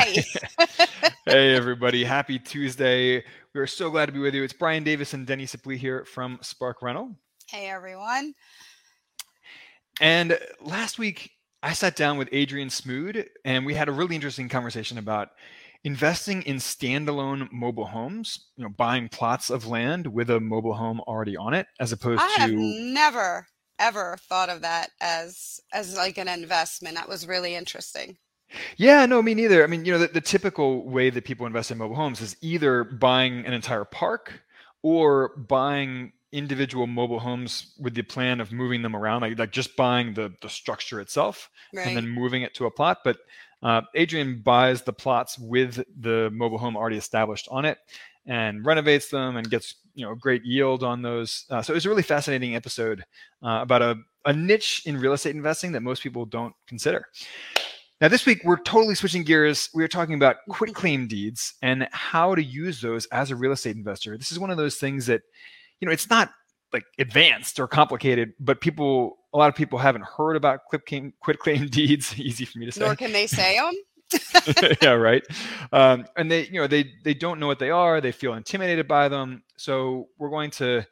Hi. hey, everybody. Happy Tuesday. We are so glad to be with you. It's Brian Davis and Deni Supplee here from Spark Rental. hey, everyone. And last week, I sat down with Adrian Smood and we had a really interesting conversation about investing in standalone mobile homes, you know, buying plots of land with a mobile home already on it, as opposed I have to never ever thought of that as as like an investment. That was really interesting. Yeah, no, me neither. I mean, you know, the, the typical way that people invest in mobile homes is either buying an entire park or buying individual mobile homes with the plan of moving them around, like, like just buying the, the structure itself Right. and then moving it to a plot. But uh, Adrian buys the plots with the mobile home already established on it and renovates them and gets you know a great yield on those. Uh, so it was a really fascinating episode uh, about a, a niche in real estate investing that most people don't consider. Now, this week, we're totally switching gears. We are talking about quit claim deeds and how to use those as a real estate investor. This is one of those things that, you know, it's not like advanced or complicated, but people, a lot of people haven't heard about quit claim, quit claim deeds. Easy for me to say. Nor can they say them. yeah, right. Um, and they, you know, they they don't know what they are. They feel intimidated by them. So we're going to,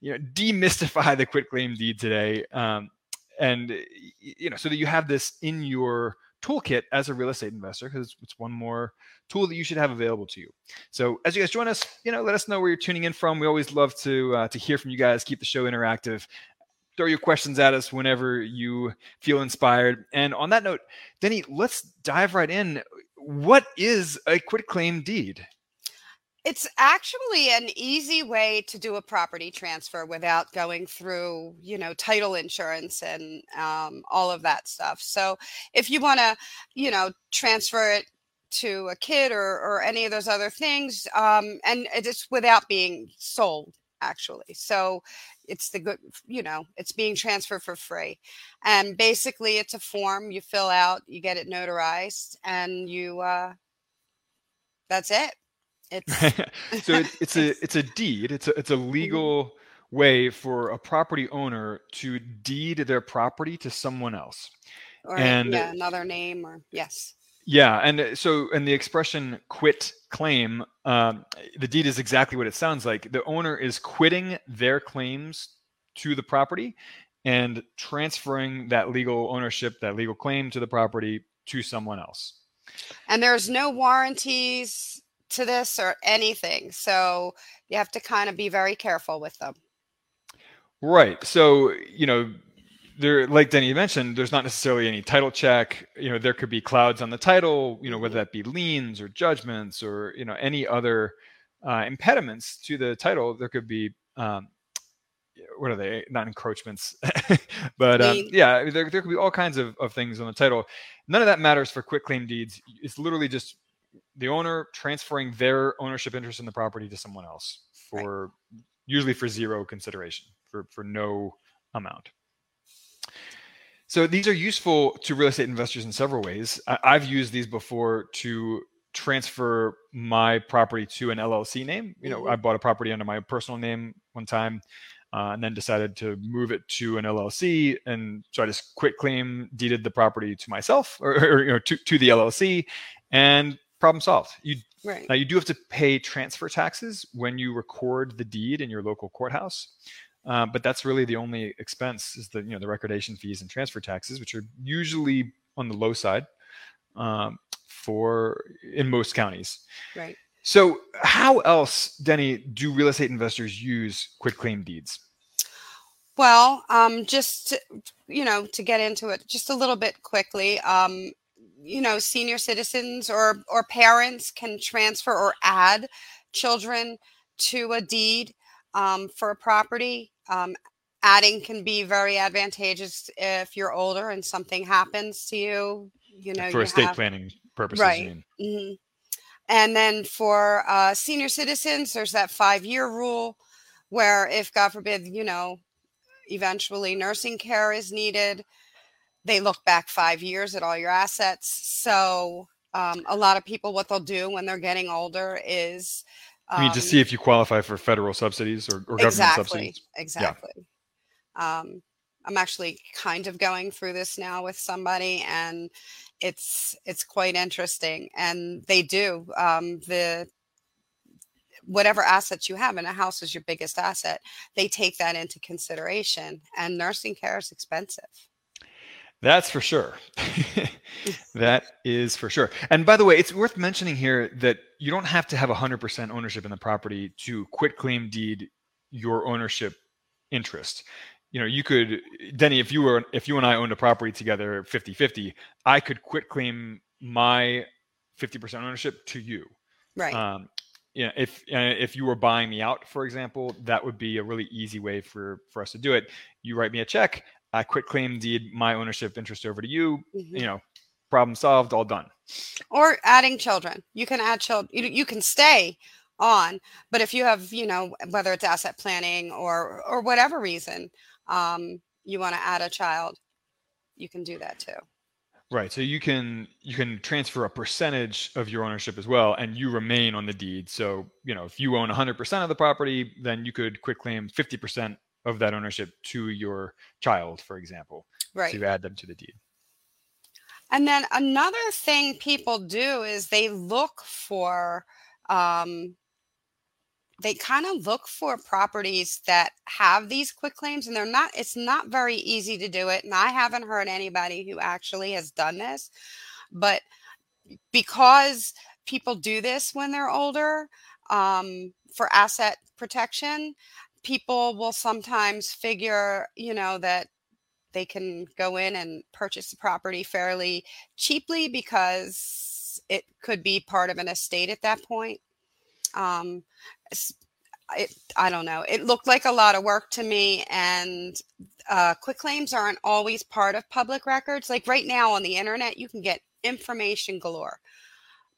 you know, demystify the quit claim deed today, um, and you know, so that you have this in your toolkit as a real estate investor, because it's one more tool that you should have available to you. So as you guys join us, you know, let us know where you're tuning in from. We always love to uh, to hear from you guys. Keep the show interactive. Throw your questions at us whenever you feel inspired. And on that note, Deni, let's dive right in. What is a quit claim deed? It's actually an easy way to do a property transfer without going through, you know, title insurance and um, all of that stuff. So if you want to, you know, transfer it to a kid or, or any of those other things, um, and it's without being sold, actually. So it's the good, you know, it's being transferred for free. And basically, it's a form you fill out, you get it notarized, and you, uh, that's it. It's so it, it's a it's a deed. It's a it's a legal way for a property owner to deed their property to someone else. or And- yeah, another name or yes. Yeah, and uh, so and the expression "quit claim," um, the deed is exactly what it sounds like. The owner is quitting their claims to the property and transferring that legal ownership, that legal claim to the property to someone else. And there's no warranties to this or anything. So you have to kind of be very careful with them. Right. So, you know, there, like Deni mentioned, there's not necessarily any title check. You know, there could be clouds on the title, you know, whether that be liens or judgments or, you know, any other uh, impediments to the title. There could be, um, what are they? Not encroachments, but um, yeah, there, there could be all kinds of, of things on the title. None of that matters for quit claim deeds. It's literally just the owner transferring their ownership interest in the property to someone else Right. for usually for zero consideration for for no amount. So these are useful to real estate investors in several ways. I, I've used these before to transfer my property to an LLC name. You know. I bought a property under my personal name one time, uh, and then decided to move it to an LLC, and so I just quit claim deeded the property to myself or, or you know to to the LLC, and problem solved. You Right. now you do have to pay transfer taxes when you record the deed in your local courthouse, uh, but that's really the only expense is the you know the recordation fees and transfer taxes, which are usually on the low side um, for in most counties. Right. So how else, Deni, do real estate investors use quit claim deeds? Well, um, just to, you know, to get into it just a little bit quickly, um, you know, senior citizens or or parents can transfer or add children to a deed um, for a property. Um, adding can be very advantageous if you're older and something happens to you. You know, for you estate have- planning purposes. Right. you mean. hmm And then for uh, senior citizens, there's that five year rule where if, God forbid, you know, eventually nursing care is needed, they look back five years at all your assets. So um, a lot of people, what they'll do when they're getting older is. I mean, to um, see if you qualify for federal subsidies or, or government exactly subsidies. exactly um i'm actually kind of going through this now with somebody and it's it's quite interesting and they do um the whatever assets you have and a house is your biggest asset they take that into consideration and nursing care is expensive That's for sure. that is for sure. And by the way, it's worth mentioning here that you don't have to have 100% ownership in the property to quit claim deed your ownership interest. You know, you could Deni if you were if you and I owned a property together 50/50, I could quit claim my 50% ownership to you. right Um, yeah, if uh, if you were buying me out, for example, that would be a really easy way for for us to do it. You write me a check, I quit claim deed my ownership interest over to you. Mhm. You know, problem solved, all done. or adding children you can add children you, you can stay on but if you have you know whether it's asset planning or or whatever reason um you want to add a child you can do that too Right. So you can you can transfer a percentage of your ownership as well, and you remain on the deed. So you know, if you own 100% of the property, then you could quit claim 50% of that ownership to your child, for example. right So you add them to the deed. and then another thing people do is they look for um they kind of look for properties that have these quick claims and they're not it's not very easy to do it and i haven't heard anybody who actually has done this but because people do this when they're older um, for asset protection people will sometimes figure you know that they can go in and purchase the property fairly cheaply because it could be part of an estate at that point um, it, I don't know. It looked like a lot of work to me, and uh, quick claims aren't always part of public records. Like right now on the internet, you can get information galore,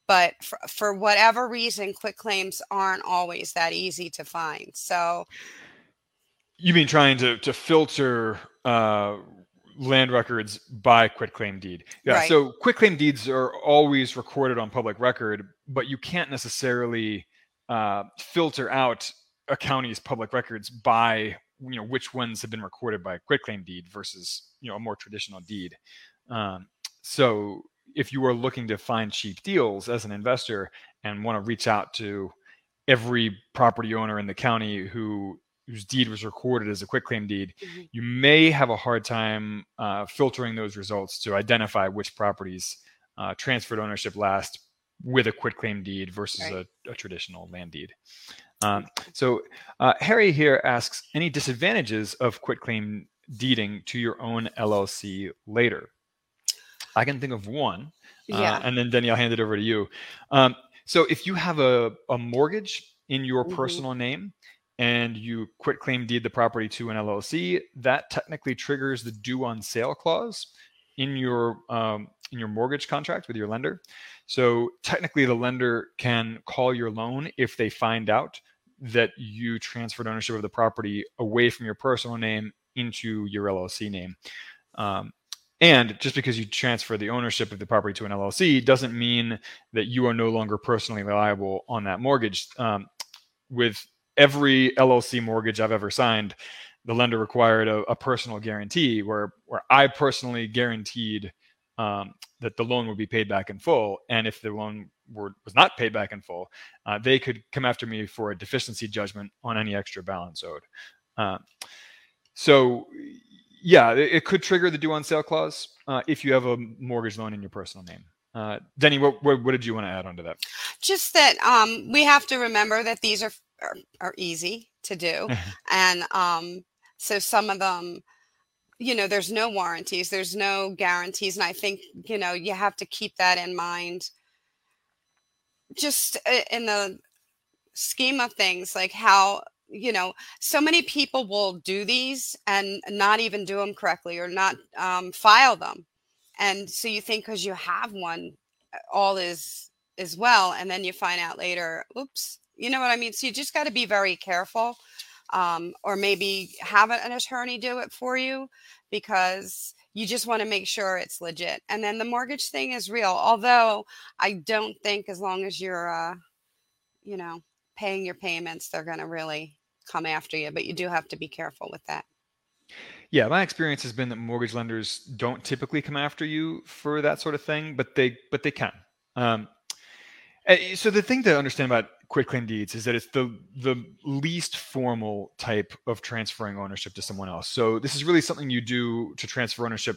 but for, for whatever reason, quick claims aren't always that easy to find. So You mean trying to to filter uh, land records by quitclaim deed? Yeah. Right. So quitclaim deeds are always recorded on public record, but you can't necessarily uh, filter out a county's public records by you know which ones have been recorded by a quitclaim deed versus you know a more traditional deed. Um, so if you are looking to find cheap deals as an investor and want to reach out to every property owner in the county who whose deed was recorded as a quitclaim deed, Mhm. you may have a hard time uh, filtering those results to identify which properties uh, transferred ownership last with a quitclaim deed versus Right. a, a traditional land deed. Um, so uh, Harry here asks any disadvantages of quitclaim deeding to your own LLC later. I can think of one, uh, and then I'll hand it over to you. Um, so if you have a, a mortgage in your Mhm. personal name and you quit claim deed the property to an LLC, that technically triggers the due on sale clause in your um, in your mortgage contract with your lender. So technically, the lender can call your loan if they find out that you transferred ownership of the property away from your personal name into your LLC name. Um, and just because you transfer the ownership of the property to an LLC doesn't mean that you are no longer personally liable on that mortgage. Um, with every LLC mortgage I've ever signed, the lender required a, a personal guarantee where where I personally guaranteed um, that the loan would be paid back in full, and if the loan were, was not paid back in full, uh, they could come after me for a deficiency judgment on any extra balance owed. Uh, so, yeah, it, could trigger the due on sale clause uh, if you have a mortgage loan in your personal name. Uh, Deni, what, what, what did you want to add onto that? just that um, we have to remember that these are are, are easy to do, and um, so some of them, you know, there's no warranties, there's no guarantees, and I think you know you have to keep that in mind. Just in the scheme of things, like how you know, so many people will do these and not even do them correctly or not um, file them. And so you think because you have one, uh, all is is well, and then you find out later, oops, you know what I mean. So you just got to be very careful, um, or maybe have an attorney do it for you because you just want to make sure it's legit. And then the mortgage thing is real, although I don't think as long as you're, uh, you know, paying your payments, they're going to really come after you. But you do have to be careful with that. Yeah, my experience has been that mortgage lenders don't typically come after you for that sort of thing, but they but they can. Um, eh, so the thing to understand about quitclaim deeds is that it's the the least formal type of transferring ownership to someone else. So this is really something you do to transfer ownership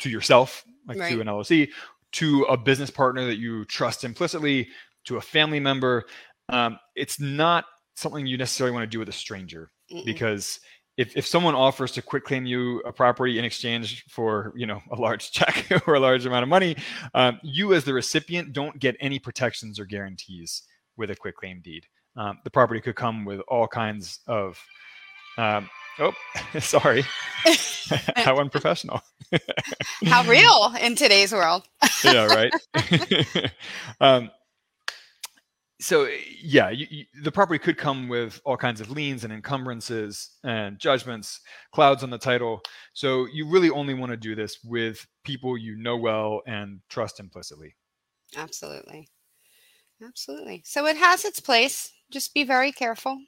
to yourself, like right. to an LLC, to a business partner that you trust implicitly, to a family member. Um, it's not something you necessarily want to do with a stranger Mm-mm. because if, if someone offers to quit claim you a property in exchange for you know a large check or a large amount of money um, you as the recipient don't get any protections or guarantees with a quit claim deed. Um, the property could come with all kinds of. Um, oh, sorry. How unprofessional. How real in today's world. yeah, right. So yeah, you, you, the property could come with all kinds of liens and encumbrances and judgments, clouds on the title. So you really only want to do this with people you know well and trust implicitly. Absolutely. Absolutely. So it has its place. Just be very careful.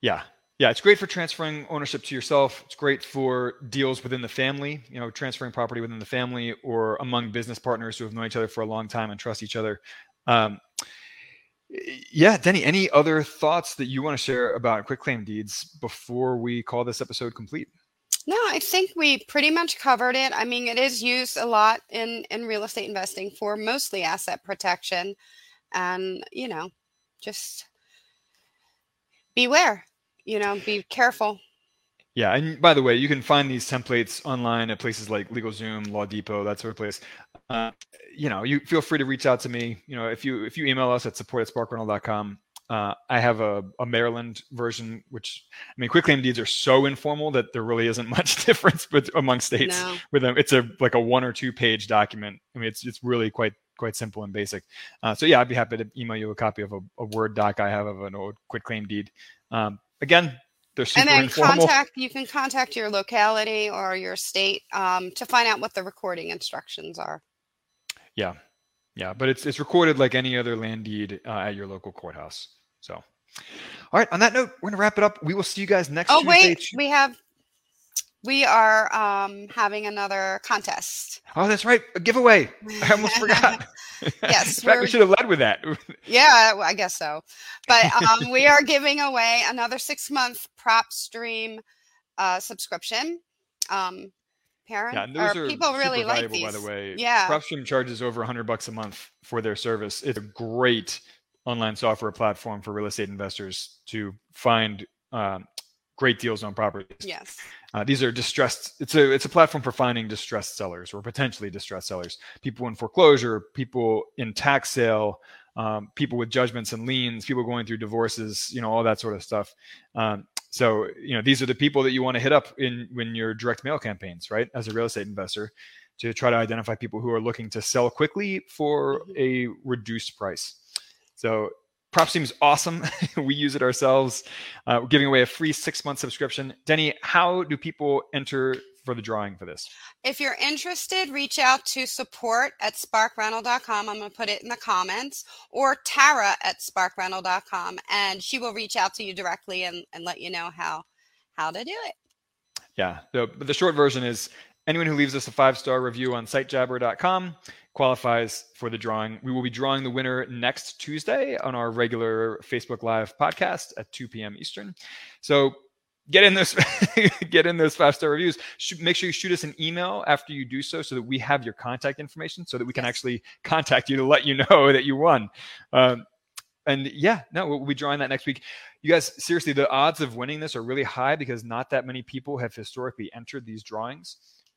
Yeah. Yeah, it's great for transferring ownership to yourself. It's great for deals within the family, you know, transferring property within the family or among business partners who have known each other for a long time and trust each other. Um, yeah, Deni, any other thoughts that you want to share about quitclaim deeds before we call this episode complete? No, I think we pretty much covered it. I mean, it is used a lot in in real estate investing for mostly asset protection and you know just beware you know be careful yeah and by the way you can find these templates online at places like legalzoom law depot that sort of place uh, you know you feel free to reach out to me you know if you if you email us at support at sparkrental.com uh, I have a, a, Maryland version, which I mean, quitclaim deeds are so informal that there really isn't much difference but among states no. with them. It's a like a one or two page document. I mean, it's it's really quite quite simple and basic. Uh, so yeah, I'd be happy to email you a copy of a, a Word doc I have of an old quitclaim deed. Um, again, they're super and then informal. contact you can contact your locality or your state um, to find out what the recording instructions are. Yeah, yeah, but it's it's recorded like any other land deed uh, at your local courthouse. So, all right. On that note, we're gonna wrap it up. We will see you guys next. Week. Oh Tuesday. wait, we have we are um, having another contest. Oh, that's right, a giveaway. I almost forgot. yes, in fact, we should have led with that. yeah, I guess so. But um, we are giving away another six month PropStream uh, subscription. Um, yeah, those are people really like these. By the way, yeah, PropStream charges over hundred bucks a month for their service. It's a great online software platform for real estate investors to find um, great deals on properties. Yes. Uh, these are distressed. It's a it's a platform for finding distressed sellers or potentially distressed sellers, people in foreclosure, people in tax sale, um, people with judgments and liens, people going through divorces, you know, all that sort of stuff. Um, so you know, these are the people that you want to hit up in when your direct mail campaigns, right? As a real estate investor, to try to identify people who are looking to sell quickly for mm-hmm. a reduced price. So PropStream's awesome. we use it ourselves. Uh, we're giving away a free six month subscription. Deni, how do people enter for the drawing for this? If you're interested, reach out to support at sparkrental.com. I'm going to put it in the comments or Tara at sparkrental.com and she will reach out to you directly and, and let you know how, how to do it. Yeah. The, the short version is anyone who leaves us a five star review on sitejabber.com qualifies for the drawing. We will be drawing the winner next Tuesday on our regular Facebook Live podcast at 2 p.m. Eastern. So get in those get in those five star reviews. make sure you shoot us an email after you do so, so that we have your contact information, so that we can actually contact you to let you know that you won. Um, and yeah, no, we'll be drawing that next week. You guys, seriously, the odds of winning this are really high because not that many people have historically entered these drawings.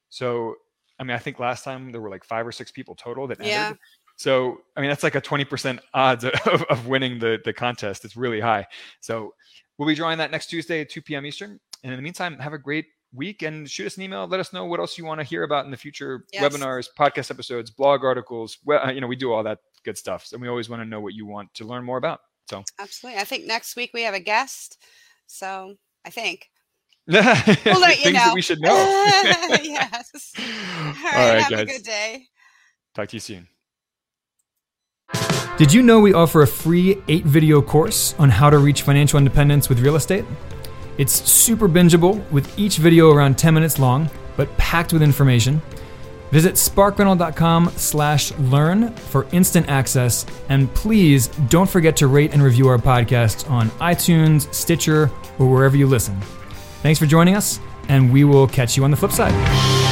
So I mean, I think last time there were like five or six people total that entered. Yeah. So, I mean, that's like a 20% odds of, of winning the, the contest. It's really high. So, we'll be drawing that next Tuesday at 2 p.m. Eastern. And in the meantime, have a great week and shoot us an email. Let us know what else you want to hear about in the future yes. webinars, podcast episodes, blog articles. Well, uh, you know, we do all that good stuff. And we always want to know what you want to learn more about. So, absolutely. I think next week we have a guest. So, I think. we'll let you know. we should know. yes. All right, all right have guys. a good day. Talk to you soon. Did you know we offer a free eight video course on how to reach financial independence with real estate? It's super bingeable with each video around 10 minutes long, but packed with information. Visit sparkrental.com slash learn for instant access. And please don't forget to rate and review our podcast on iTunes, Stitcher, or wherever you listen. Thanks for joining us, and we will catch you on the flip side.